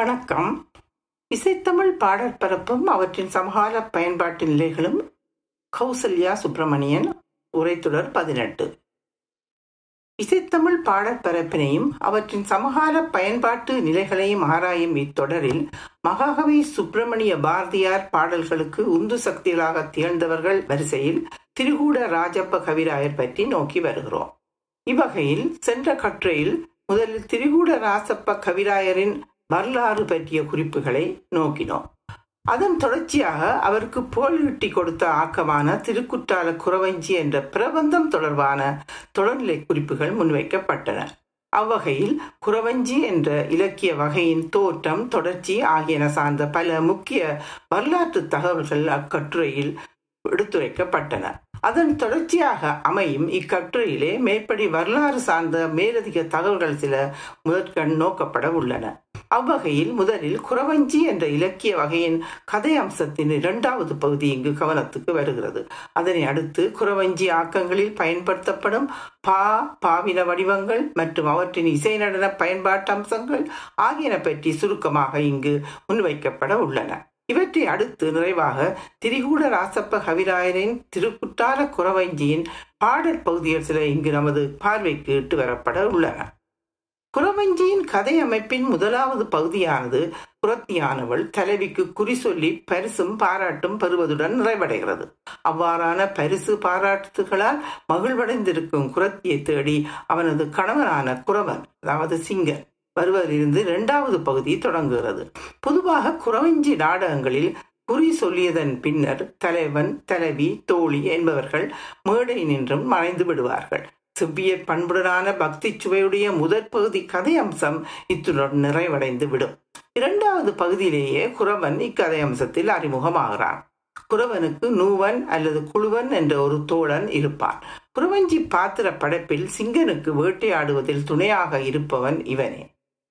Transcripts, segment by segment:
வணக்கம். இசைத்தமிழ் பாடற்பரப்பும் அவற்றின் சமகால பயன்பாட்டு நிலைகளும் கௌசல்யா சுப்பிரமணியன் உரைத்தொடர் பதினெட்டு. இசைத்தமிழ் பாடற்பரப்பினையும் அவற்றின் சமகால பயன்பாட்டு நிலைகளையும் ஆராயும் இத்தொடரில் மகாகவி சுப்பிரமணிய பாரதியார் பாடல்களுக்கு உந்து சக்திகளாக திகழ்ந்தவர்கள் வரிசையில் திருகூட ராஜப்ப கவிராயர் பற்றி நோக்கி வருகிறோம். இவ்வகையில் சென்ற கற்றையில் முதலில் திரிகூட ராசப்ப கவிராயரின் வரலாறு பற்றிய குறிப்புகளை நோக்கினோம். அதன் தொடர்ச்சியாக அவருக்கு புகழீட்டி கொடுத்த ஆக்கமான திருக்குற்றால குறவஞ்சி என்ற பிரபந்தம் தொடர்பான தொடர்நிலை குறிப்புகள் முன்வைக்கப்பட்டன. அவ்வகையில் குறவஞ்சி என்ற இலக்கிய வகையின் தோற்றம் தொடர்ச்சி ஆகியன சார்ந்த பல முக்கிய வரலாற்று தகவல்கள் அக்கட்டுரையில் எடுத்துரைக்கப்பட்டன. அதன் தொடர்ச்சியாக அமையும் இக்கட்டுரையிலே மேற்படி வரலாறு சார்ந்த மேலதிக தகவல்கள் சில முதற்கண் நோக்கப்பட உள்ளன. அவ்வகையில் முதலில் குறவஞ்சி என்ற இலக்கிய வகையின் கதை அம்சத்தின் இரண்டாவது பகுதி இங்கு கவனத்துக்கு வருகிறது. அதனை அடுத்து குறவஞ்சி ஆக்கங்களில் பயன்படுத்தப்படும் பா பாவின வடிவங்கள் மற்றும் அவற்றின் இசை நடன பயன்பாட்டு அம்சங்கள் ஆகியன பற்றி சுருக்கமாக இங்கு முன்வைக்கப்பட உள்ளன. இவற்றை அடுத்து நிறைவாக திரிகூட ராசப்ப கவிராயரின் திருக்குற்றால குறவஞ்சியின் பாடல் பகுதிகள் சில இங்கு நமது பார்வைக்கு இட்டு வரப்பட உள்ளன. குறவஞ்சியின் கதை அமைப்பின் முதலாவது பகுதியானது புறத்தியானவள் தலைவிக்கு குறி சொல்லி பரிசும் பாராட்டும் பெறுவதுடன் நிறைவடைகிறது. அவ்வாறான பரிசு பாராட்டுகளால் மகிழ்வடைந்திருக்கும் குரத்தியை தேடி அவனது கணவனான குரவன் அதாவது சிங்கன் வருவதிலிருந்து இரண்டாவது பகுதி தொடங்குகிறது. பொதுவாக குறவஞ்சி நாடகங்களில் குறி சொல்லியதன் பின்னர் தலைவன் தலைவி தோழி என்பவர்கள் மேடை நின்றும் மறைந்து விடுவார்கள். செவ்விய பண்புடனான பக்தி சுவையுடைய முதற் பகுதி கதை அம்சம் இத்துடன் நிறைவடைந்து விடும். இரண்டாவது பகுதியிலேயே குறவன் இக்கதை அம்சத்தில் அறிமுகமாகிறான். குறவனுக்கு நூவன் அல்லது குழுவன் என்ற ஒரு தோழன் இருப்பான். குறவஞ்சி பாத்திர படைப்பில் சிங்கனுக்கு வேட்டையாடுவதில் துணையாக இருப்பவன் இவனே.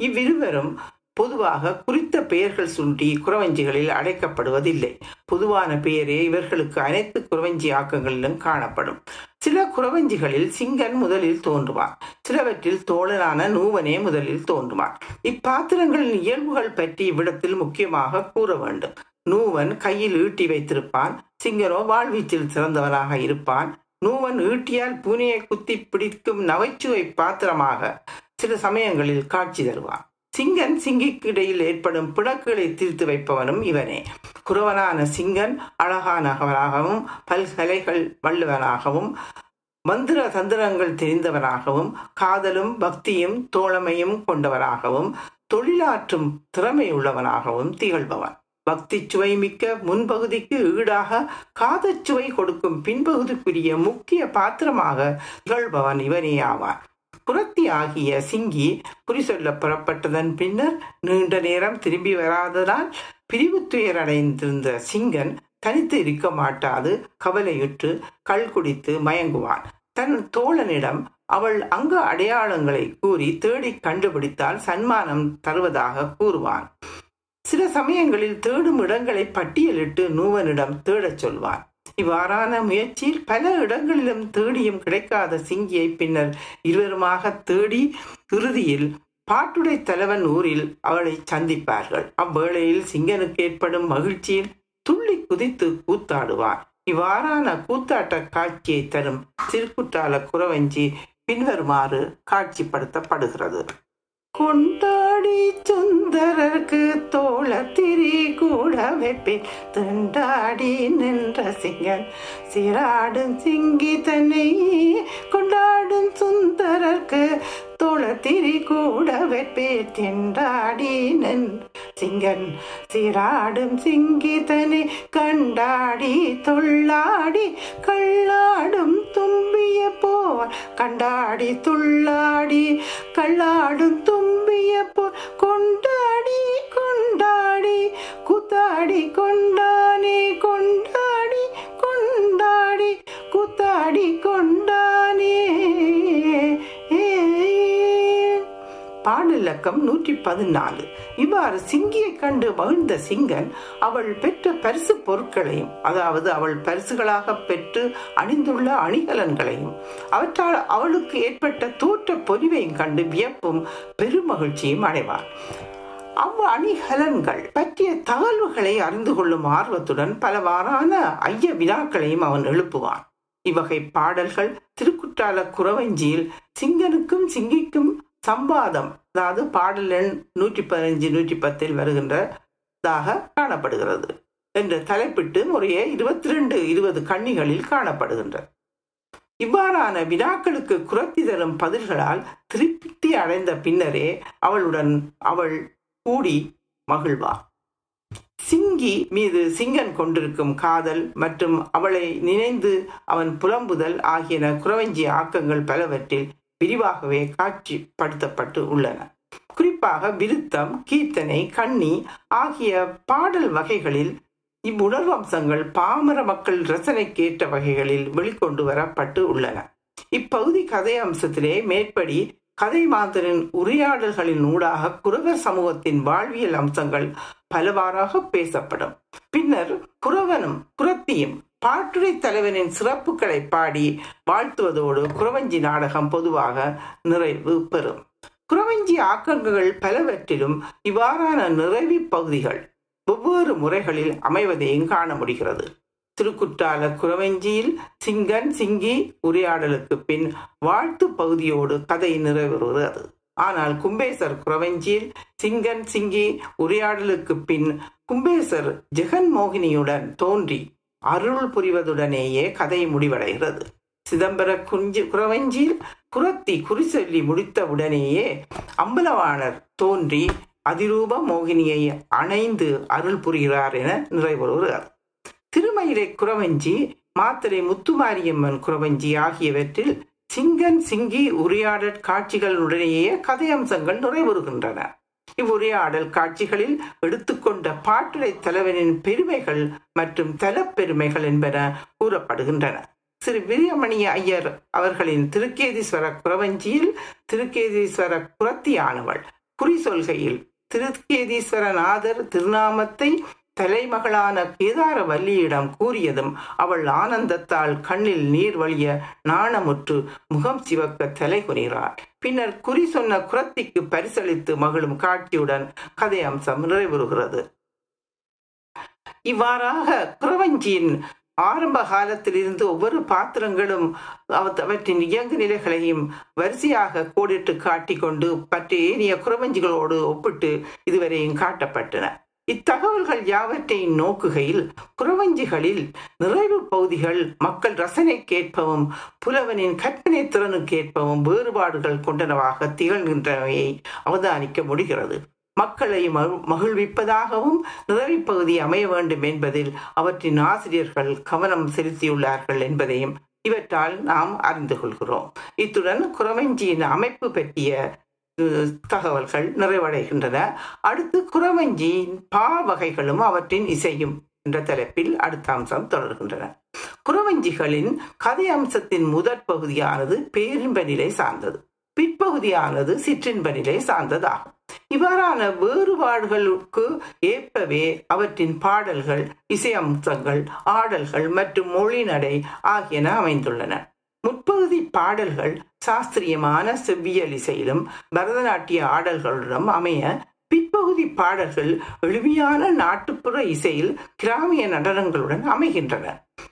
இவ்விருவரும் பொதுவாக குறித்த பெயர்கள் சுண்டி குறவஞ்சிகளில் அடைக்கப்படுவதில்லை. பொதுவான பெயரே இவர்களுக்கு அனைத்து குறவஞ்சி ஆக்கங்களிலும் காணப்படும். சில குறவஞ்சிகளில் சிங்கன் முதலில் தோன்றுவான் சிலவற்றில் தோழனான நூவனே முதலில் தோன்றுவான் இப்பாத்திரங்களின் இயல்புகள் பற்றி இவ்விடத்தில் முக்கியமாக கூற வேண்டும். நூவன் கையில் ஈட்டி வைத்திருப்பான். சிங்கனோ வாழ்வீச்சில் சிறந்தவனாக இருப்பான். நூவன் ஈட்டியால் பூனையை குத்தி பிடிக்கும் நகைச்சுவை பாத்திரமாக சில சமயங்களில் காட்சி தருவான். சிங்கன் சிங்கிக்கு இடையில் ஏற்படும் பிணக்குகளை தீர்த்து வைப்பவனும் இவனே. குறவனான சிங்கன் அழகானவனாகவும் பல்கலைகள் வள்ளுவனாகவும் மந்திர தந்திரங்கள் தெரிந்தவனாகவும் காதலும் பக்தியும் தோழமையும் கொண்டவனாகவும் தொழிலாற்றும் திறமையுள்ளவனாகவும் திகழ்பவன். பக்தி சுவை மிக்க முன்பகுதிக்கு ஈடாக காதச்சுவை கொடுக்கும் பின்பகுதிக்குரிய முக்கிய பாத்திரமாக திகழ்பவன் இவனே ஆவான். புரத்தி ஆகிய சிங்கி குறி சொல்ல புறப்பட்டதன் பின்னர் நீண்ட நேரம் திரும்பி வராததால் பிரிவு துயரடைந்திருந்த சிங்கன் தனித்து இருக்க மாட்டாது கவலையுற்று கள் குடித்து மயங்குவான். தன் தோழனிடம் அவள் அங்க அடையாளங்களை கூறி தேடி கண்டுபிடித்தால் சன்மானம் தருவதாக கூறுவான். சில சமயங்களில் தேடும் இடங்களை பட்டியலிட்டு நூவனிடம் தேடச் சொல்வான். இவ்வாறான முயற்சியில் பல இடங்களிலும் தேடியும் கிடைக்காத சிங்கியை பின்னர் இருவருமாக தேடி இறுதியில் பாட்டுடை தலைவன் ஊரில் அவளை சந்திப்பார்கள். அவ்வேளையில் சிங்கனுக்கு ஏற்படும் மகிழ்ச்சியில் துள்ளி குதித்து கூத்தாடுவான். இவ்வாறான கூத்தாட்ட காட்சியை தரும் திருக்குற்றால குறவஞ்சி பின்வருமாறு காட்சிப்படுத்தப்படுகிறது. கொண்டாடி சுந்தரருக்கு தோழ திரி கூட வைப்பேன். திண்டாடி நின்ற சிங்கன் சிராடும் சிங்கி தன்னை கொண்டாடும் சுந்தரருக்கு தோழ திரி கூட வெற்பேற்றின்றாடினன் சிங்கன் சிராடும் சிங்கிதனை கண்டாடி துள்ளாடி கள்ளாடும் தும்பிய போல் கண்டாடி துள்ளாடி கள்ளாடும் தும்பிய போல் கொண்டாடி கொண்டாடி குத்தாடி கொண்டானே கொண்டாடி கொண்டாடி குத்தாடி கொண்டானே. பாடலக்கம் நூற்றி பதினாலு. இவ்வாறு சிங்கியை கண்டு மகிழ்ந்த சிங்கன் அவள் பெற்ற பரிசு பொருட்களையும் அதாவது அவள் பரிசுகளாக பெற்று அணிந்துள்ள அணிகலன்களையும் அவற்றால் அவளுக்கு ஏற்பட்ட தோற்ற பொறிவையும் கண்டு வியப்பும் பெருமகிழ்ச்சியும் அடைவார் அவ் அணிகலன்கள் பற்றிய தகவல்களை அறிந்து கொள்ளும் ஆர்வத்துடன் பலவாறான ஐய வினாக்களையும் அவன் எழுப்புவான். இவ்வகை பாடல்கள் திருக்குற்றால குறவஞ்சியில் சிங்கனுக்கும் சிங்கிக்கும் சம்பாதம் அதாவது பாடல் எண் நூற்றி பதினஞ்சு நூற்றி பத்தில் வருகின்றதாக காணப்படுகிறது என்று தலைப்பிட்டு முறையே இருபத்தி ரெண்டு இருபது கண்ணிகளில் காணப்படுகின்ற. இவ்வாறான வினாக்களுக்கு குரத்தி தரும் பதில்களால் திருப்தி அடைந்த பின்னரே அவளுடன் அவள் கூடி மகிழ்வார் சிங்கி மீது சிங்கன் கொண்டிருக்கும் காதல் மற்றும் அவளை நினைந்து அவன் புலம்புதல் ஆகியன குறவஞ்சி ஆக்கங்கள் பலவற்றில் விரிவாகவே காட்சிப்படுத்தப்பட்டு உள்ளன. குறிப்பாக விருத்தம் கீர்த்தனை கண்ணி ஆகிய பாடல் வகைகளில் இவ்வுணர்வம்சங்கள் பாமர மக்கள் ரசனைக்கேற்ற வகைகளில் வெளிக்கொண்டு வரப்பட்டு உள்ளன. இப்பகுதி கதை அம்சத்திலே மேற்படி கதை மாந்தரின் உரையாடல்களின் ஊடாக குறவர் சமூகத்தின் வாழ்வியல் அம்சங்கள் பலவாறாக பேசப்படும். பின்னர் குறவனும் குரத்தியும் பாட்டுரை தலைவனின் சிறப்புகளை பாடி வாழ்த்துவதோடு குறவஞ்சி நாடகம் பொதுவாக நிறைவு பெறும். குறவஞ்சி ஆக்கங்கள் பலவற்றிலும் இவ்வாறான நிறைவி பகுதிகள் வெவ்வேறு முறைகளில் அமைவதையும் காண முடிகிறது. திருக்குற்றால குறவஞ்சியில் சிங்கன் சிங்கி உரையாடலுக்கு பின் வாழ்த்து பகுதியோடு கதை நிறைவேறுகிறது. ஆனால் கும்பேசர் குறவஞ்சியில் சிங்கன் சிங்கி உரையாடலுக்கு பின் கும்பேசர் ஜெகன் மோகினியுடன் தோன்றி அருள் புரிவதுடனேயே கதை முடிவடைகிறது. சிதம்பர குஞ்சு குறவஞ்சியில் குரத்தி குறி சொல்லி முடித்தவுடனேயே அம்பலவாணர் தோன்றி அதிரூப மோகினியை அணைந்து அருள் புரிகிறார் என நிறைவுறுகிறார். திருமயிலை குறவஞ்சி மாத்திரை முத்துமாரியம்மன் குறவஞ்சி ஆகியவற்றில் சிங்கன் சிங்கி உரையாடற் காட்சிகளுடனேயே கதை அம்சங்கள் நிறைவுறுகின்றன. இவ்வுரையாடல் காட்சிகளில் எடுத்துக்கொண்ட பாட்டுடை தலைவனின் பெருமைகள் மற்றும் தலப்பெருமைகள் என்பன கூறப்படுகின்றன. ஸ்ரீ வீரமணி ஐயர் அவர்களின் திருக்கேதீஸ்வர குறவஞ்சியில் திருக்கேதீஸ்வர குரத்தியானவள் குறி சொல்கையில் திருக்கேதீஸ்வரநாதர் திருநாமத்தை தலைமகளான கேதாரவல்லியிடம் கூறியதும் அவள் ஆனந்தத்தால் கண்ணில் நீர் வழிய நாணமுற்று முகம் சிவக்க தலை பின்னர் குறி சொன்ன குரத்திக்கு பரிசளித்து மகிழும் காட்சியுடன் கதை அம்சம் நிறைவுறுகிறது. இவ்வாறாக குறவஞ்சியின் ஆரம்ப காலத்திலிருந்து ஒவ்வொரு பாத்திரங்களும் அவற்றின் இயங்கு நிலைகளையும் வரிசையாக கோடிட்டு காட்டிக்கொண்டு பற்றி ஏனைய குறவஞ்சிகளோடு ஒப்பிட்டு இதுவரையும் காட்டப்பட்டன. இத்தகவல்கள் யாவற்றையும் நோக்குகையில் குறவஞ்சிகளில் நிறைவு பகுதிகள் மக்கள் ரசனை கேட்பவும் புலவனின் கற்பனை திறனுக்கேற்பவும் வேறுபாடுகள் கொண்டனவாக திகழ்கின்றவையை அவதானிக்க முடிகிறது. மக்களை மகிழ்விப்பதாகவும் நிறைவுப்பகுதி அமைய வேண்டும் என்பதில் அவற்றின் ஆசிரியர்கள் கவனம் செலுத்தியுள்ளார்கள் என்பதையும் இவற்றால் நாம் அறிந்து கொள்கிறோம். இத்துடன் குறவஞ்சியின் அமைப்பு பற்றிய தகவல்கள் நிறைவடைகின்றன. அடுத்து குறவஞ்சியின் பா வகைகளும் அவற்றின் இசையும் என்ற தலைப்பில் அடுத்த அம்சம் தொடர்கின்றன. குறவஞ்சிகளின் கதை அம்சத்தின் முதற் பகுதியானது பேரின்ப நிலை சார்ந்தது. பிற்பகுதியானது சிற்றின்ப நிலை சார்ந்ததாகும். இவ்வாறான வேறுபாடுகளுக்கு ஏற்பவே அவற்றின் பாடல்கள் இசை அம்சங்கள் ஆடல்கள் மற்றும் மொழி நடை ஆகியன அமைந்துள்ளன. முற்பகுதி பாடல்கள் சாஸ்திரியமான செவ்வியல் இசையிலும் பரதநாட்டிய ஆடல்களுடன் அமைய பிற்பகுதி பாடல்கள் எளிமையான நாட்டுப்புற இசையில் கிராமிய நடனங்களுடன் அமைகின்றன.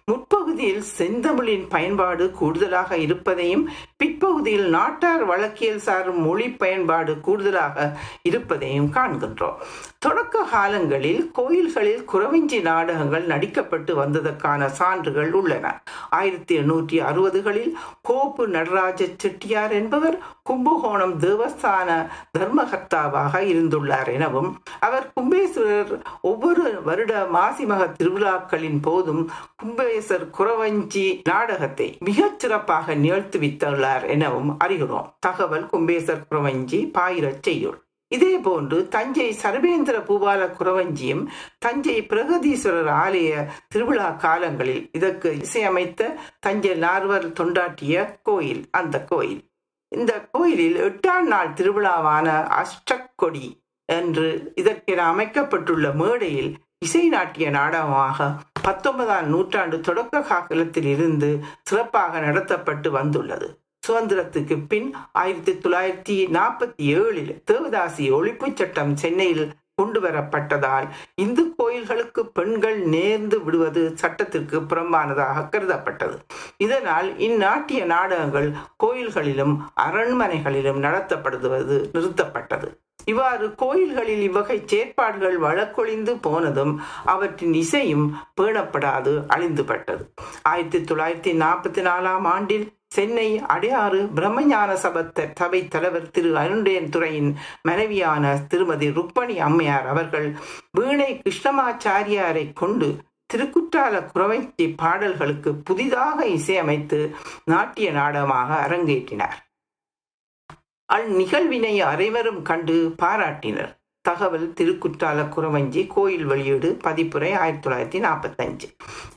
முற்பகுதியில் செந்தமிழின் பயன்பாடு கூடுதலாக இருப்பதையும் பிற்பகுதியில் நாட்டார் வழக்கியல் சார் மொழி பயன்பாடு கூடுதலாக இருப்பதையும் காண்கின்றோம். தொடக்க காலங்களில் கோயில்களில் குறவஞ்சி நாடகங்கள் நடிக்கப்பட்டு வந்ததற்கான சான்றுகள் உள்ளன. ஆயிரத்தி எண்ணூற்றி அறுபதுகளில் கோப்பு நடராஜ செட்டியார் என்பவர் கும்பகோணம் தேவஸ்தான தர்மகர்த்தாவாக இருந்துள்ளார் எனவும் அவர் கும்பேஸ்வரர் ஒவ்வொரு வருட மாசிமக திருவிழாக்களின் போதும் கும்பேசர் குறவஞ்சி நாடகத்தை மிகச் சிறப்பாக நிகழ்த்துவித்துள்ளார் எனவும் அறிகிறோம். தகவல் கும்பேசர் குறவஞ்சி பாயிரச் செய்யுள். இதே போன்று தஞ்சை சர்வேந்திர பூபால குறவஞ்சியும் தஞ்சை பிரகதீஸ்வரர் ஆலய திருவிழா காலங்களில் இதற்கு இசையமைத்த தஞ்சை நார்வர் தொண்டாட்டிய கோயில் அந்த கோயில். இந்த கோயிலில் எட்டாம் நாள் திருவிழாவான அஷ்டக்கொடி என்று இதற்கென அமைக்கப்பட்டுள்ள மேடையில் இசை நாட்டிய நாடகமாக பத்தொன்பதாம் நூற்றாண்டு தொடக்க காலத்தில் இருந்து சிறப்பாக நடத்தப்பட்டு வந்துள்ளது. சுதந்திரத்துக்கு பின் ஆயிரத்தி தொள்ளாயிரத்தி நாற்பத்தி ஏழில் தேவதாசி ஒழிப்புச் சட்டம் சென்னையில் கொண்டு வரப்பட்டதால் இந்து கோயில்களுக்கு பெண்கள் நேர்ந்து விடுவது சட்டத்திற்கு புறம்பானதாக கருதப்பட்டது. இதனால் இந்நாட்டிய நாடகங்கள் கோயில்களிலும் அரண்மனைகளிலும் நடத்தப்படுவது நிறுத்தப்பட்டது. இவ்வாறு கோயில்களில் இவ்வகை செயற்பாடுகள் வழக்கொழிந்து போனதும் அவற்றின் இசையும் பேணப்படாது அழிந்துபட்டது. ஆயிரத்தி தொள்ளாயிரத்தி நாற்பத்தி நாலாம் ஆண்டில் சென்னை அடையாறு பிரம்மஞான சபத்த சபை தலைவர் திரு அருண்டேன் துறையின் மனைவியான திருமதி ருக்மணி அம்மையார் அவர்கள் வீணை கிருஷ்ணமாச்சாரியாரை கொண்டு திருக்குற்றால குறவைச்சி பாடல்களுக்கு புதிதாக இசையமைத்து நாட்டிய நாடகமாக அரங்கேற்றினார். அந்நிகழ்வினை அனைவரும் கண்டு பாராட்டினர். தகவல் திருக்குற்றால குறவஞ்சி கோயில் வெளியீடு பதிப்புரை ஆயிரத்தி தொள்ளாயிரத்தி நாற்பத்தஞ்சு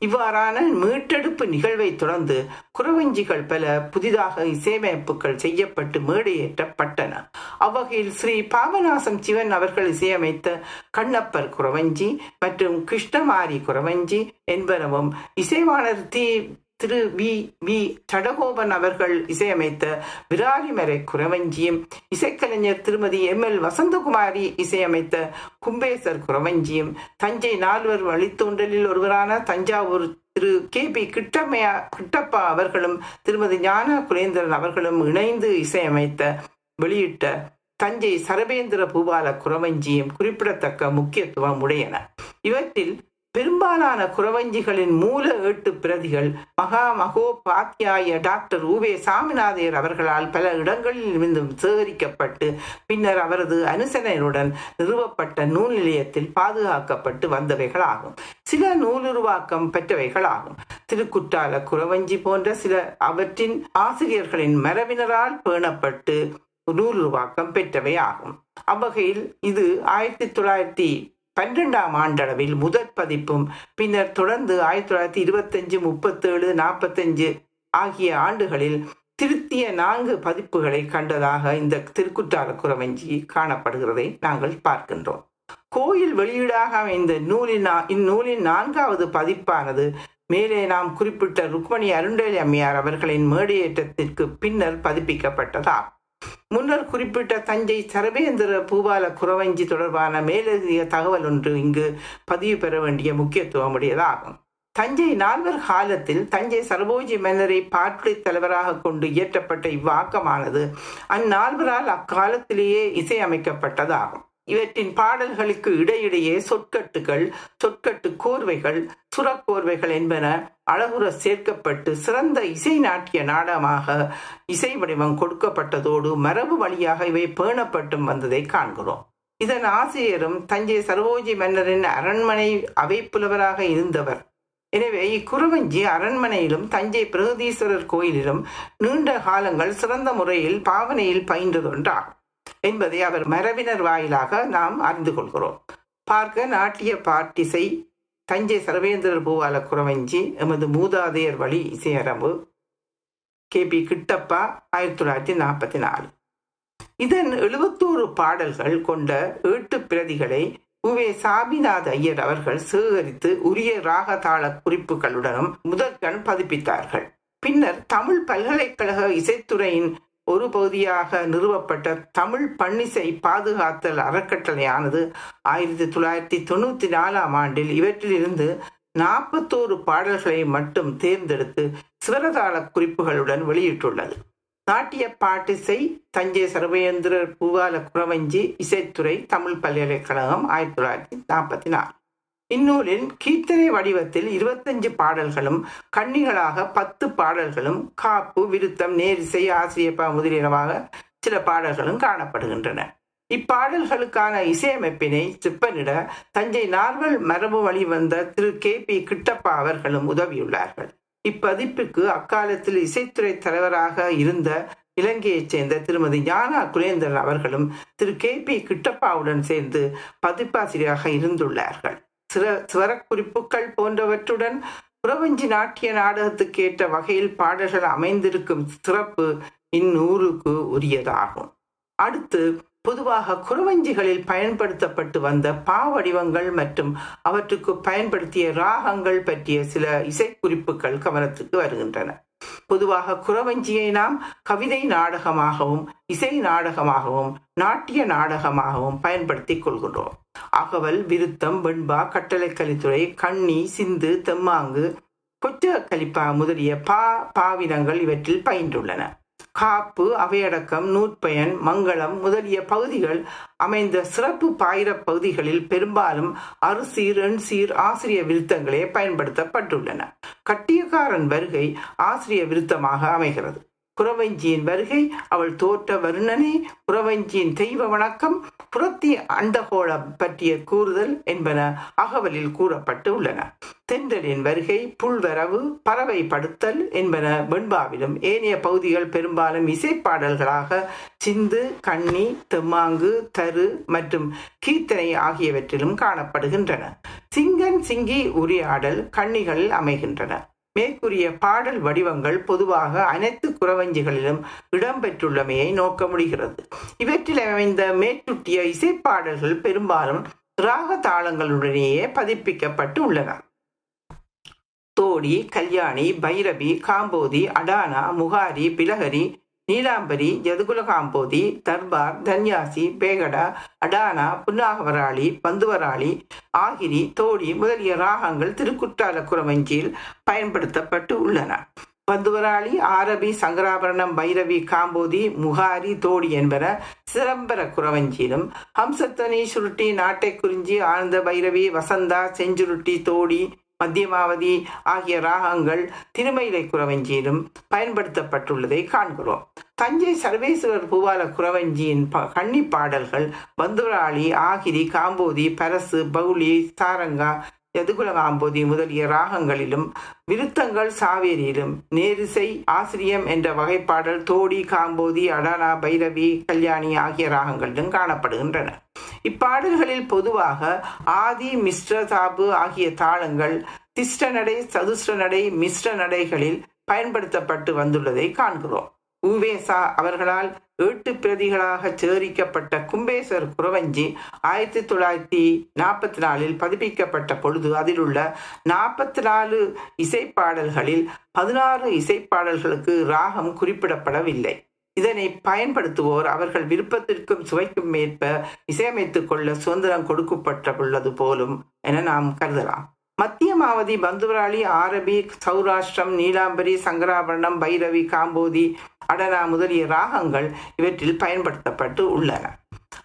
இவ்வாறான மீட்டெடுப்பு நிகழ்வை தொடர்ந்து குறவஞ்சிகள் பல புதிதாக இசையமைப்புகள் செய்யப்பட்டு மேடையேற்றப்பட்டன. அவ்வகையில் ஸ்ரீ பாபநாசம் சிவன் அவர்கள் இசையமைத்த கண்ணப்பர் குறவஞ்சி மற்றும் கிருஷ்ணமாரி குறவஞ்சி என்பனவும் இசைவாணர் தி திரு வி வி சடகோபன் அவர்கள் இசையமைத்த விராலிமறை குறவஞ்சியும் இசைக்கலைஞர் திருமதி எம். எல். வசந்தகுமாரி இசையமைத்த கும்பேசர் குறவஞ்சியும் தஞ்சை நால்வர் வழித்தோன்றலில் ஒருவரான தஞ்சாவூர் திரு கே. பி. கிட்டமையா கிட்டப்பா அவர்களும் திருமதி ஞான குலேந்திரன் அவர்களும் இணைந்து இசையமைத்த வெளியிட்ட தஞ்சை சரபேந்திர பூபால குறவஞ்சியும் குறிப்பிடத்தக்க முக்கியத்துவம் உடையன. இவற்றில் பெரும்பாலான குறவஞ்சிகளின் மூல ஏட்டு பிரதிகள் மகா மகோபாத்தியாய டாக்டர் உவே சாமிநாதையர் அவர்களால் பல இடங்களில் இருந்தும் சேகரிக்கப்பட்டு பின்னர் அவரது அனுசனையுடன் நிறுவப்பட்ட நூல் நிலையத்தில் பாதுகாக்கப்பட்டு வந்தவைகளாகும். சில நூலுருவாக்கம் பெற்றவைகளாகும். திருக்குற்றால குறவஞ்சி போன்ற சில அவற்றின் ஆசிரியர்களின் மரபினரால் பேணப்பட்டு நூலுருவாக்கம் பெற்றவை ஆகும் அவ்வகையில் இது ஆயிரத்தி தொள்ளாயிரத்தி பன்னிரெண்டாம் ஆண்டளவில் முதற் பதிப்பும் பின்னர் தொடர்ந்து ஆயிரத்தி தொள்ளாயிரத்தி இருபத்தஞ்சு முப்பத்தேழு நாற்பத்தஞ்சு ஆகிய ஆண்டுகளில் திருத்திய நான்கு பதிப்புகளை கண்டதாக இந்த திருக்குற்றால குறவஞ்சி காணப்படுகிறதை நாங்கள் பார்க்கின்றோம். கோயில் வெளியீடாக அமைந்த நூலின் இந்நூலின் நான்காவது பதிப்பானது மேலே நாம் குறிப்பிட்ட ருக்மணி அருண்டேலி அம்மையார் அவர்களின் மேடையேற்றத்திற்கு பின்னர் பதிப்பிக்கப்பட்டதாகும். முன்னர் குறிப்பிட்ட தஞ்சை சரவேந்திர பூபால குறவஞ்சி தொடர்பான மேலதிக தகவல் ஒன்று இங்கு பதிவு பெற வேண்டிய முக்கியத்துவம் உடையதாகும் தஞ்சை நால்வர் காலத்தில் தஞ்சை சரபோஜி மன்னரை பாட்டுடை தலைவராக கொண்டு இயற்றப்பட்ட இவ்வாக்கமானது அந்நால்வரால் அக்காலத்திலேயே இசையமைக்கப்பட்டதாகும். இவற்றின் பாடல்களுக்கு இடையிடையே சொற்கட்டுகள் சொற்கட்டு கோர்வைகள் சுரக்கோர்வைகள் என்பன அழகுற சேர்க்கப்பட்டு சிறந்த இசை நாட்டிய நாடகமாக இசை வடிவம் கொடுக்கப்பட்டதோடு மரபு வழியாக இவை பேணப்பட்டும் வந்ததை காண்கிறோம். இதன் ஆசிரியரும் தஞ்சை சர்வோஜி மன்னரின் அரண்மனை அவைப்புலவராக இருந்தவர். எனவே இக்குறவஞ்சி அரண்மனையிலும் தஞ்சை பிரகதீஸ்வரர் கோயிலிலும் நீண்ட காலங்கள் சிறந்த முறையில் பாவனையில் பயின்றதொன்றாகும். என்பதை அவர் மரபினர் வாயிலாக நாம் அறிந்து கொள்கிறோம். பார்க்க நாட்டிய பாட்டிசை தஞ்சை சர்வேந்திரர் பூவால குறவஞ்சி எமது மூதாதையர் வழி இசையரம்பு கே பி கிட்டப்பா ஆயிரத்தி தொள்ளாயிரத்தி நாற்பத்தி நாலு. இதன் எழுபத்தோரு பாடல்கள் கொண்ட ஏட்டு பிரதிகளை உவே சாமிநாத ஐயர் அவர்கள் சேகரித்து உரிய ராகதாள குறிப்புகளுடனும் முதற்கண் பதிப்பித்தார்கள். பின்னர் தமிழ் பல்கலைக்கழக இசைத்துறையின் ஒரு பகுதியாக நிறுவப்பட்ட தமிழ் பன்னிசை பாதுகாத்தல் அறக்கட்டளையானது ஆயிரத்தி தொள்ளாயிரத்தி தொண்ணூத்தி நாலாம் ஆண்டில் இவற்றிலிருந்து நாற்பத்தோரு பாடல்களை மட்டும் தேர்ந்தெடுத்து சிவரதாள குறிப்புகளுடன் வெளியிட்டுள்ளது. நாட்டிய பாட்டிசை தஞ்சை சர்வேந்திரர் பூவால குறவஞ்சி இசைத்துறை தமிழ் பல்கலைக்கழகம் ஆயிரத்தி தொள்ளாயிரத்தி நாற்பத்தி நாலு. இந்நூலில் கீர்த்தனை வடிவத்தில் இருபத்தஞ்சு பாடல்களும் கன்னிகளாக பத்து பாடல்களும் காப்பு விருத்தம் நேரிசை ஆசிரியப்பா முதலியனவாக சில பாடல்களும் காணப்படுகின்றன. இப்பாடல்களுக்கான இசையமைப்பினை சிப்பனிட தஞ்சை நார்வல் மரபு வழி வந்த திரு கே. பி. கிட்டப்பா அவர்களும் உதவியுள்ளார்கள். இப்பதிப்புக்கு அக்காலத்தில் இசைத்துறை தலைவராக இருந்த இலங்கையைச் சேர்ந்த திருமதி ஞானா குலேந்திரன் அவர்களும் திரு கே. பி. கிட்டப்பாவுடன் சேர்ந்து பதிப்பாசிரியராக இருந்துள்ளார்கள். சிற சிவரக்குறிப்புகள் போன்றவற்றுடன் புறவஞ்சி நாட்டிய நாடகத்துக்கு ஏற்ற வகையில் பாடல்கள் அமைந்திருக்கும் சிறப்பு இந்நூலுக்கு உரியதாகும். அடுத்து பொதுவாக குறவஞ்சிகளில் பயன்படுத்தப்பட்டு வந்த பாவடிவங்கள் மற்றும் அவற்றுக்கு பயன்படுத்திய ராகங்கள் பற்றிய சில இசைக்குறிப்புகள் கவனத்துக்கு வருகின்றன. பொதுவாக குறவஞ்சியை நாம் கவிதை நாடகமாகவும் இசை நாடகமாகவும் நாட்டிய நாடகமாகவும் பயன்படுத்திக் கொள்கின்றோம். அகவல் விருத்தம் வெண்பா கட்டளைக்கலித்துறை கண்ணி சிந்து தெம்மாங்கு கொச்ச கலிப்பா முதலிய பா பாவினங்கள் இவற்றில் பயின்றுள்ளன. காப்பு அவையடக்கம் நூற்பயன் மங்களம் முதலிய பகுதிகள் அமைந்த சிறப்பு பாயிர பகுதிகளில் பெரும்பாலும் அறுசீர் எண்சீர் ஆசிரிய விருத்தங்களே பயன்படுத்தப்பட்டுள்ளன. கட்டியக்காரன் வருகை ஆசிரிய விருத்தமாக அமைகிறது. புறவஞ்சியின் வருகை அவள் தோற்ற வருணனை புறவஞ்சியின் தெய்வ வணக்கம் புறத்தி அண்டகோளம் பற்றிய கூறுதல் என்பன அகவலில் கூறப்பட்டு உள்ளன தென்றலின் வருகை புல்வரவு பறவை படுத்தல் என்பன வெண்பாவிலும் ஏனைய பகுதிகள் பெரும்பாலும் இசைப்பாடல்களாக சிந்து கண்ணி தெம்மாங்கு தரு மற்றும் கீர்த்தனை ஆகியவற்றிலும் காணப்படுகின்றன. சிங்கன் சிங்கி உரையாடல் கண்ணிகளில் அமைகின்றன. மேற்கூறிய பாடல் வடிவங்கள் பொதுவாக அனைத்து குறவஞ்சிகளிலும் இடம்பெற்றுள்ளமையை நோக்க முடிகிறது. இவற்றில் அமைந்த மேற்சுட்டிய இசைப்பாடல்கள் பெரும்பாலும் ராக தாளங்களுடனேயே பதிப்பிக்கப்பட்டு உள்ளன. தோடி கல்யாணி பைரவி காம்போதி அடானா முகாரி பிலகரி நீலாம்பரி ஜதுகுலகாம்போதி தர்பார் தன்யாசி பேகடா அடானா புன்னாகவராளி பந்துவராளி ஆகிரி தோடி முதலிய ராகங்கள் திருக்குற்றால குரவஞ்சியில் பயன்படுத்தப்பட்டு உள்ளன. பந்துவராளி ஆரபி சங்கராபரணம் பைரவி காம்போதி முகாரி தோடி என்பன சிதம்பர குறவஞ்சியிலும் ஹம்சத்தனி சுருட்டி நாட்டை குறிஞ்சி ஆனந்த பைரவி வசந்தா செஞ்சுருட்டி தோடி மத்தியமாவதி ஆகிய ராகங்கள் திருமயிலை குறவஞ்சியிலும் பயன்படுத்தப்பட்டுள்ளதை காண்கிறோம். தஞ்சை சர்வேஸ்வரர் பூவால குறவஞ்சியின் கன்னி பாடல்கள் பந்துராளி ஆகிரி காம்போதி பரசு பவுளி சாரங்கா யதுகுலகாம்போதி முதலிய ராகங்களிலும் விருத்தங்கள் சாவேரியிலும் நேரிசை ஆசிரியம் என்ற வகைப்பாடல் தோடி காம்போதி அடானா பைரவி கல்யாணி ஆகிய ராகங்களிலும் காணப்படுகின்றன. இப்பாடல்களில் பொதுவாக ஆதி மிஸ்ர தாபு ஆகிய தாளங்கள் திஷ்ட நடை சதுஷ்ட நடை மிஸ்ர நடைகளில் பயன்படுத்தப்பட்டு வந்துள்ளதை காண்கிறோம். உவேசா அவர்களால் ஏட்டு பிரதிகளாக சேரிக்கப்பட்ட கும்பேசர் குறவஞ்சி ஆயிரத்தி தொள்ளாயிரத்தி நாற்பத்தி நாலில் பதிப்பிக்கப்பட்ட பொழுது அதில் உள்ள நாற்பத்தி நாலு இசைப்பாடல்களில் பதினாறு இசைப்பாடல்களுக்கு ராகம் குறிப்பிடப்படவில்லை. இதனை பயன்படுத்துவோர் அவர்கள் விருப்பத்திற்கும் சுவைக்கும் மேற்ப இசையமைத்துக் கொள்ள சுதந்திரம் கொடுக்கப்பட்டுள்ளது போலும் என நாம் கருதலாம். மத்தியமாவதி பந்துவராளி ஆரபி சௌராஷ்டிரம் நீலாம்பரி சங்கராபரணம் பைரவி காம்போதி அடனா முதலிய ராகங்கள் இவற்றில் பயன்படுத்தப்பட்டு உள்ளன.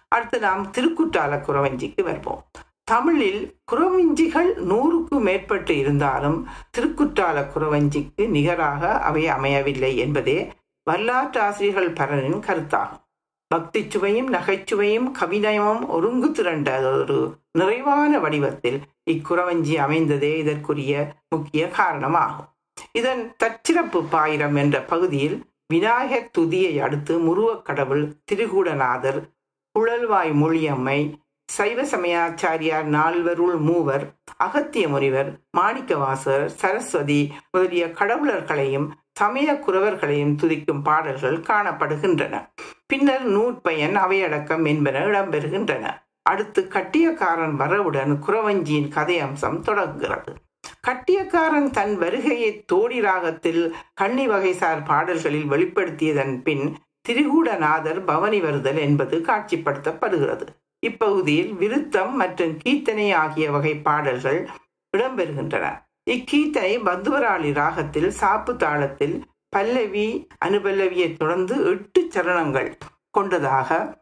அடுத்து நாம் திருக்குற்றால குறவஞ்சிக்கு வருவோம். தமிழில் குறவஞ்சிகள் நூறுக்கு மேற்பட்டு இருந்தாலும் திருக்குற்றால குறவஞ்சிக்கு நிகராக அவை அமையவில்லை என்பதே வரலாற்றாசிரியர்கள் பலரின் கருத்தாகும். பக்தி சுவையும் நகைச்சுவையும் கவிநயமும் ஒருங்கு திரண்ட ஒரு நிறைவான வடிவத்தில் இக்குறவஞ்சி அமைந்ததே இதற்குரிய முக்கிய காரணமாகும். இதன் தற்சிறப்பு பாயிரம் என்ற பகுதியில் விநாயகர் துதியை அடுத்து முருகக் கடவுள் திரிகூடநாதர் குழல்வாய் மொழியம்மை சைவ சமயாச்சாரியார் நால்வருள் மூவர் அகத்திய முனிவர் மாணிக்கவாசர் சரஸ்வதி முதலிய கடவுளர்களையும் சமய குறவர்களையும் துதிக்கும் பாடல்கள் காணப்படுகின்றன. பின்னர் நூற்பயன் அவையடக்கம் என்பன இடம்பெறுகின்றன. அடுத்து கட்டியக்காரன் வரவுடன் குறவஞ்சியின் கதை அம்சம் தொடங்குகிறது. கட்டியக்காரன் தன் வருகையை தோடி ராகத்தில் கன்னி வகைசார் பாடல்களில் வெளிப்படுத்தியதன் பின் திரிகூடநாதர் பவனி வருதல் என்பது காட்சிப்படுத்தப்படுகிறது. இப்பகுதியில் விருத்தம் மற்றும் கீர்த்தனை ஆகிய வகை பாடல்கள் இடம்பெறுகின்றன. இக்கீர்த்தனை பந்துவராளி ராகத்தில் சாப்பு தாளத்தில் பல்லவி அனுபல்லவியை தொடர்ந்து எட்டு சரணங்கள் கொண்டதாக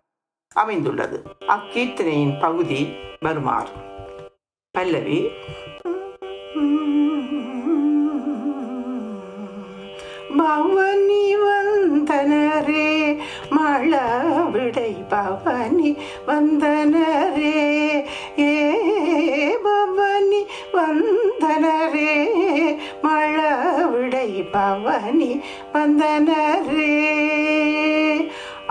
அமைந்துள்ளது. அக்கீர்த்தனையின் பகுதி வருமாறு பல்லவி. பவனி வந்தனரே மழவிடை பவனி வந்தனரே ஏ பவனி வந்தனரே மழவிடை பவனி வந்தனரே.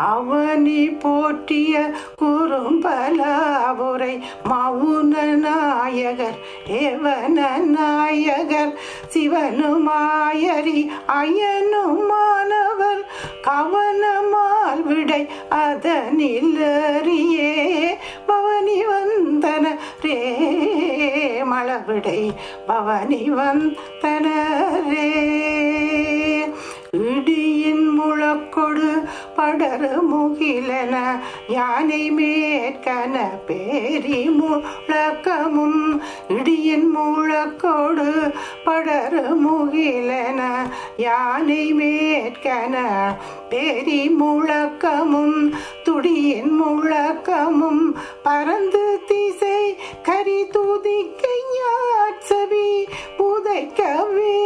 அவனி போற்றிய குறும்பலாவுரை மவுன நாயகர் ஏவன நாயகர் சிவனுமாயரி அயனுமானவர் கவனமால் விடை அதனில் அறியே பவனி வந்தன ரே மலவிடை பவனி வந்தனரே. இடியின் முழக்க கொடு படரு முகிலன யானை மேற்கன பேரி முழக்கமும் இடியின் முழக்கோடு படரு முகிலன யானை மேற்கன பேரி முழக்கமும் துடியின் முழக்கமும் பறந்து திசை கரி துதிக்கை ஞாட்சவி புதைக்கவே.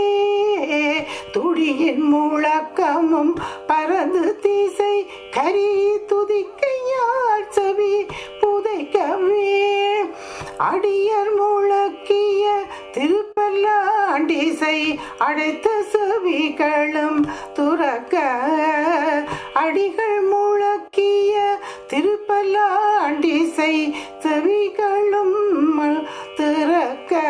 துடியின் முழக்கமும் பறந்து அது திசை கரி துதிக்கை சவி புதைக்கவே. அடியர் முழக்கிய திருப்பல்லாண்டிசை அடைத்த செவிகளும் துறக்க. அடிகள் முழக்கிய திருப்பல்லாண்டிசை செவிகளும் திறக்க.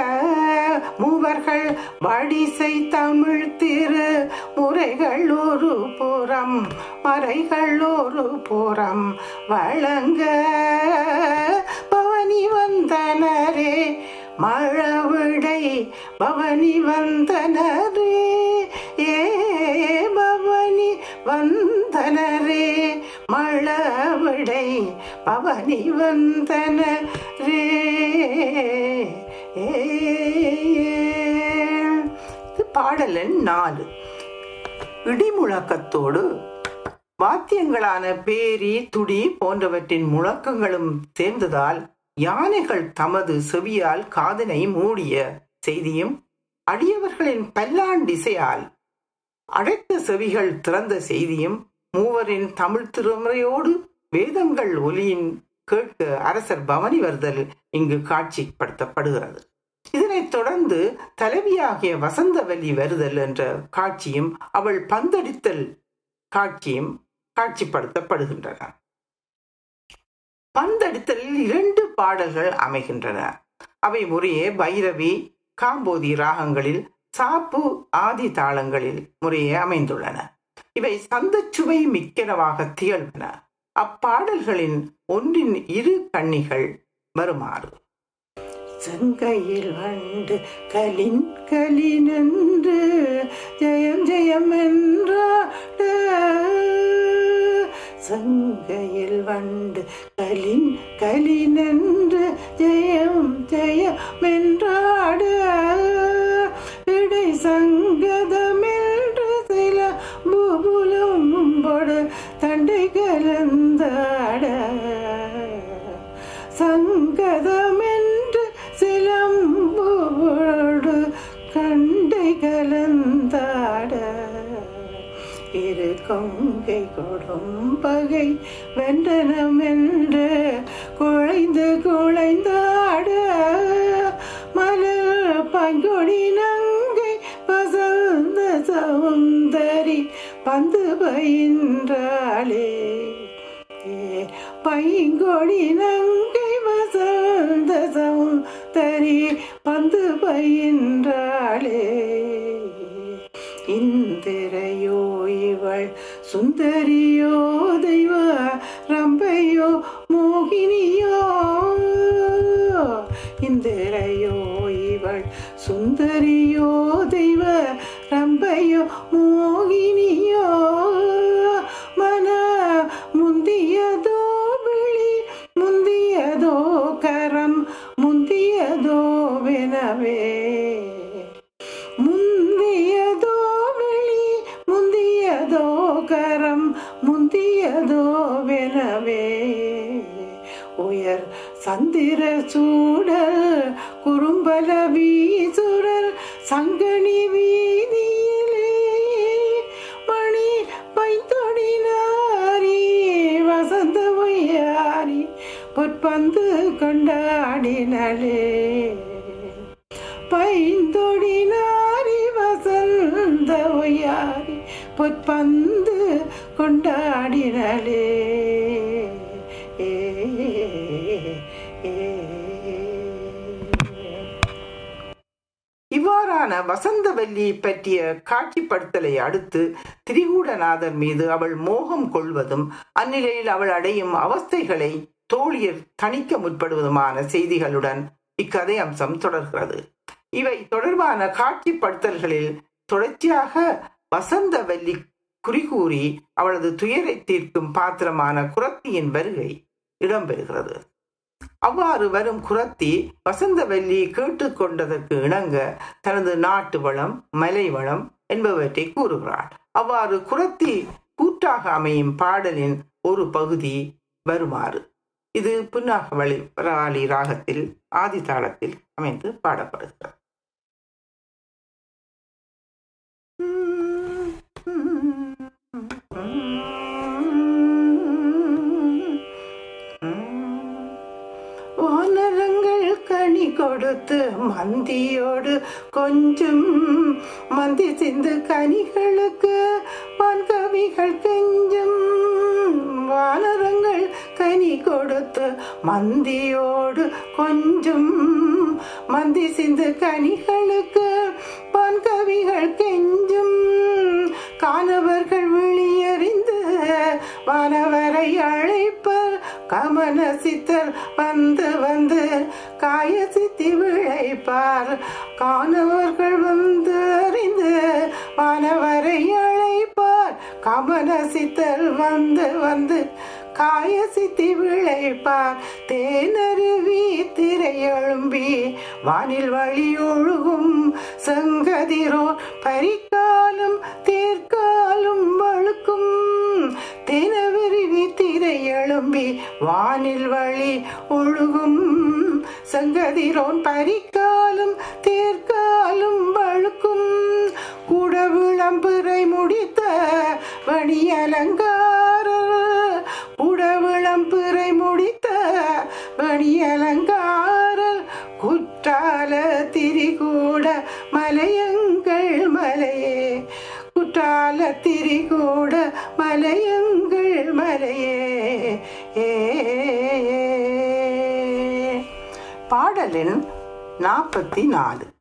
மூவர்கள் வடிசை தமிழ் திரு முறைகள் ஒரு புறம் மறைகள் ஒரு புறம் வழங்க பவனி வந்தனரே மழவிடை பவனி வந்தனரே ஏ பவனி வந்தனரே மழவிடை பவனி வந்தனரே ஏ. பாடலன் நாலு. இடிமுழக்கத்தோடு வாத்தியங்களான பேரி துடி போன்றவற்றின் முழக்கங்களும் சேர்ந்ததால் யானைகள் தமது செவியால் காதனை மூடிய செய்தியும் அடியவர்களின் பல்லாண்டிசையால் அடைத்த செவிகள் திறந்த செய்தியும் மூவரின் தமிழ் திருமுறையோடு வேதங்கள் ஒலியின் கேட்க அரசர் பவனி வருதல் இங்கு காட்சிப்படுத்தப்படுகிறது. இதனைத் தொடர்ந்து தலைவியாகிய வசந்தவல்லி வருதல் என்ற காட்சியும் அவள் பந்தடித்தல் காட்சியும் காட்சிப்படுத்தப்படுகின்றன. பந்தடித்தலில் இரண்டு பாடல்கள் அமைகின்றன. அவை முறையே பைரவி காம்போதி ராகங்களில் சாப்பு ஆதி தாளங்களில் முறையே அமைந்துள்ளன. இவை சந்தச்சுவை மிக்கனவாக திகழ்ந்தன. அப்பாடல்களின் ஒன்றின் இரு கண்ணிகள் வருமாறு செங்கையில் வண்டு கலின் கலினென்று ஜெயம் ஜெயம் என்றாட சங்கையில் வண்டு கலின் கலினென்று ஜெயம் ஜெயம் என்றாடு ரம்பையோ இவள் சுந்தரியோ தெய்வ ரம்பையோ மோகினி இவ்வாறான வசந்தவல்லி பற்றிய காட்சிப்படுத்தலை அடுத்து திரிகூடநாதர் மீது அவள் மோகம் கொள்வதும் அந்நிலையில் அவள் அடையும் அவஸ்தைகளை தோழியர் தணிக்க முற்படுவதுமான செய்திகளுடன் இக்கதை அம்சம் தொடர்கிறது. இவை தொடர்பான காட்சிப்படுத்தல்களில் தொடர்ச்சியாக வசந்தவல்லி குறிகூறி அவளது துயரை தீர்க்கும் பாத்திரமான குரத்தியின் வருகை இடம்பெறுகிறது. அவ்வாறு வரும் குரத்தி வசந்தவல்லி கேட்டுக்கொண்டதற்கு இணங்க தனது நாட்டு வளம் மலை வளம் என்பவற்றை கூறுகிறாள். அவ்வாறு குரத்தி கூட்டாக அமையும் பாடலின் ஒரு பகுதி வருமாறு. இது புன்னாக வழி வராளி ராகத்தில் ஆதி தாளத்தில் அமைந்து பாடப்படுகிறது. வானரங்கள் கனி கொடுத்து மந்தியோடு கொஞ்சம் மந்தி சிந்து கனிகளுக்கு வான்கவிகள் கெஞ்சும். வானரங்கள் கனி கொடுத்து மந்தியோடு கொஞ்சம் மந்தி சிந்து கனிகளுக்கு வான்கவிகள் கெஞ்சும். காணவர்கள் விழியறிந்து வானவரை அழைப்ப கமன சித்தர் வந்து வந்து காய சித்தி விழைப்பார். காணவர்கள் வந்து அறிந்து வானவரை அழைப்பார். கமன சித்தர் வந்து வந்து காய சித்தி விளைப்பார் தேனருவி திரையெழும்பி வானில் வழி ஒழுகும் செங்கதிரோ பரிக்காலும் தேர்காலும் வழுக்கும். தேனவருவி திரையெழும்பி வானில் வழி ஒழுகும் செங்கதிரோன் பரிக்காலும் தேர்காலும் வழுக்கும். கூட விளம்புரை முடித்த வழி அலங்கார் குற்றால திரிகூட மலையங்கள் மலையே. ஏ. பாடலின் நாற்பத்தி நாலு.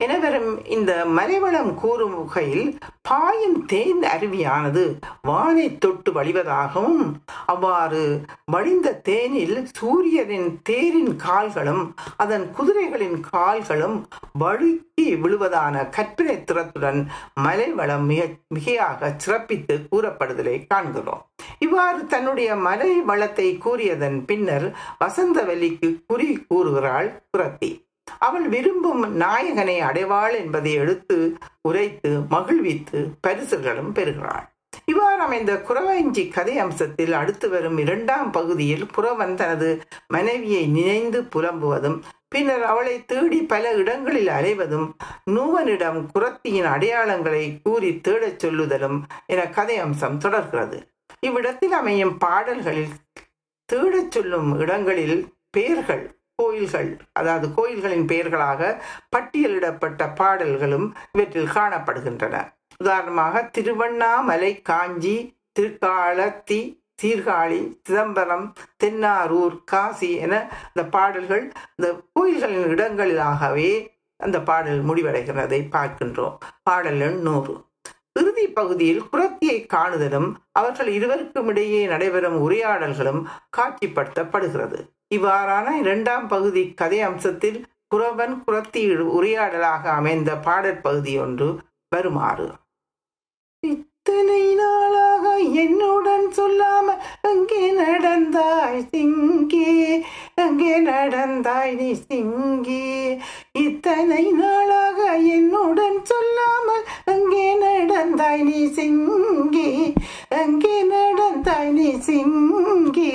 எனவரும் இந்த மலைவளம் கூறும் வகையில் பாயும் தேன் அருவியானது வானை தொட்டு வழிவதாகவும் அவ்வாறு வழிந்த தேனில் சூரியனின் தேரின் கால்களும் அதன் குதிரைகளின் கால்களும் வழுக்கி விழுவதான கற்பனை திறத்துடன் மலைவளம் மிக மிகையாக சிறப்பித்து கூறப்படுதலை காண்கிறோம். இவ்வாறு தன்னுடைய மலை வளத்தை கூறியதன் பின்னர் வசந்தவல்லிக்கு குறி கூறுகிறாள் புரத்தி அவள் விரும்பும் நாயகனை அடைவாள் என்பதை எடுத்து உரைத்து மகிழ்வித்து பரிசுகளும் பெறுகிறாள். இவ்வாறு அமைந்த குறவஞ்சி கதை அம்சத்தில் அடுத்து வரும் இரண்டாம் பகுதியில் புறவன் தனது மனைவியை நினைந்து புலம்புவதும் பின்னர் அவளை தேடி பல இடங்களில் அலைவதும் நூவனிடம் குரத்தியின் அடையாளங்களை கூறி தேடச் சொல்லுதலும் என கதை அம்சம் தொடர்கிறது. இவ்விடத்தில் அமையும் பாடல்களில் தேடச் சொல்லும் இடங்களில் பெயர்கள் கோயில்கள் அதாவது கோயில்களின் பெயர்களாக பட்டியலிடப்பட்ட பாடல்களும் இவற்றில் காணப்படுகின்றன. உதாரணமாக திருவண்ணாமலை காஞ்சி திருக்காலத்தி சீர்காழி சிதம்பரம் தென்னாரூர் காசி என இந்த பாடல்கள் இந்த கோயில்களின் இடங்களிலாகவே அந்த பாடல் முடிவடைகிறதை பார்க்கின்றோம். பாடல் எண் நூறு. இறுதி பகுதியில் குரத்தியை காணுதலும் அவர்கள் இருவருக்கும் இடையே நடைபெறும் உரையாடல்களும் காட்சிப்படுத்தப்படுகிறது. இவ்வாறான இரண்டாம் பகுதி கதை அம்சத்தில் குரவன் குரத்தி உரையாடலாக அமைந்த பாடற் பகுதி ஒன்று வருமாறு. இத்தனை நாளாக என்னுடன் சொல்லாம அங்கே நடந்தாய் சிங்கே அங்கே நடந்தாய் நீ சிங்கே. இத்தனை நாளாக என்னுடன் சொல்லாமல் அங்கே நடந்தாய் நீ சிங்கி அங்கே நடந்தாய் நீ சிங்கி.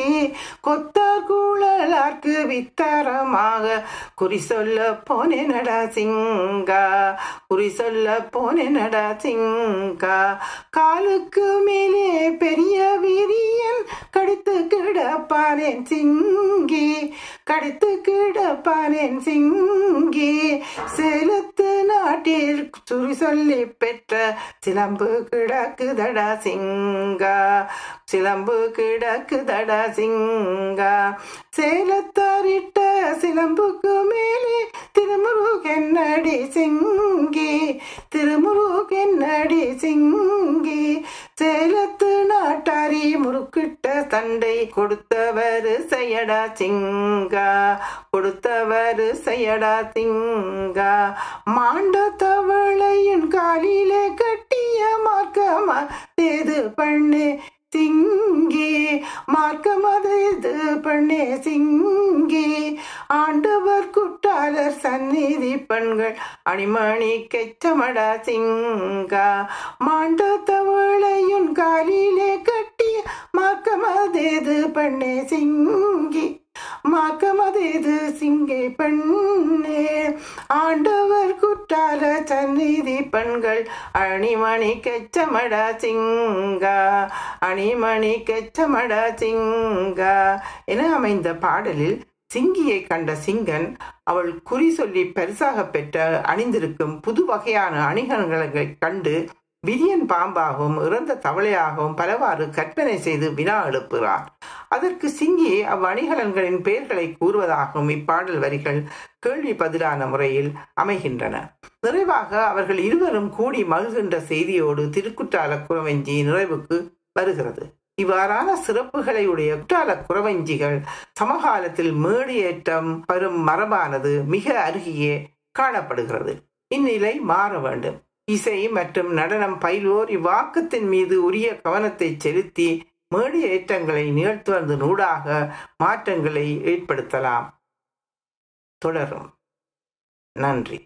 கொத்தார் கூழலார்க்கு வித்தாரமாக குறி சொல்ல போனேனடா சிங்கா குறி சொல்ல போனேனடா சிங்கா. காலுக்கு மேலே பெரிய விரியன் கடித்து கிடப்பானேன் சிங்கி கடித்து கிடப்பானேன் சிங்கி. சேலத்து நாட்டில் சுரி சொல்லி பெற்ற சிலம்பு கிடக்குதடா சிங்கா. சிலம்பு கிடக்குதடா சிங்கா. சேலத்தாரிட்ட சிலம்புக்கு மேலே திருமுருகென்னடி சிங்கி? திருமுருகென்னடி சிங்கி? சேலத்து நாட்டாரி முறுக்கிட்ட தண்டை கொடுத்தவர் செய்யடா சிங்கா. கொடுத்தவர் செய்யடா சிங்கா. மாண்ட தவளையின் காலிலே கட்டிய மார்க்கமா? தேது பண்ணு சிங்கி இது பெண்ணே சிங்கி. ஆண்டவர் குட்டாளர் சந்நிதி பெண்கள் அணிமணி கெச்சமடா சிங்கா. மாண்ட தவளையுன் காலிலே கட்டி இது பெண்ணே சிங்கி. மாக்கமதேது சிங்கை பெண்ணே. ஆண்டவர் குற்றால சந்நிதி பெண்கள் அணிமணி கெச்சமடா சிங்கா அணிமணி கெச்சமடா சிங்கா என அமைந்த பாடலில் சிங்கியை கண்ட சிங்கன் அவள் குறி சொல்லி பரிசாக பெற்ற அணிந்திருக்கும் புது வகையான அணிகலன்களை கண்டு விரியன் பாம்பாகவும் இறந்த தவளையாகவும் பலவாறு கற்பனை செய்து வினா எழுப்புகிறார். அதற்கு சிங்கி அவ்வணிகலன்களின் பெயர்களை கூறுவதாகவும் இப்பாடல் வரிகள் கேள்வி பதிலான முறையில் அமைகின்றன. நிறைவாக அவர்கள் இருவரும் கூடி மகிழ்கின்ற செய்தியோடு திருக்குற்றால குறவஞ்சி நிறைவுக்கு வருகிறது. இவ்வாறான சிறப்புகளை உடைய குற்றால குறவஞ்சிகள் சமகாலத்தில் மேடியேற்றம் பெறும் மரபானது மிக அருகியே காணப்படுகிறது. இந்நிலை மாற வேண்டும். இசை மற்றும் நடனம் பயில்வோர் இவ்வாக்கத்தின் மீது உரிய கவனத்தை செலுத்தி மேடு ஏற்றங்களை நிகழ்த்துவதன் நூடாக மாற்றங்களை ஏற்படுத்தலாம். தொடரும். நன்றி.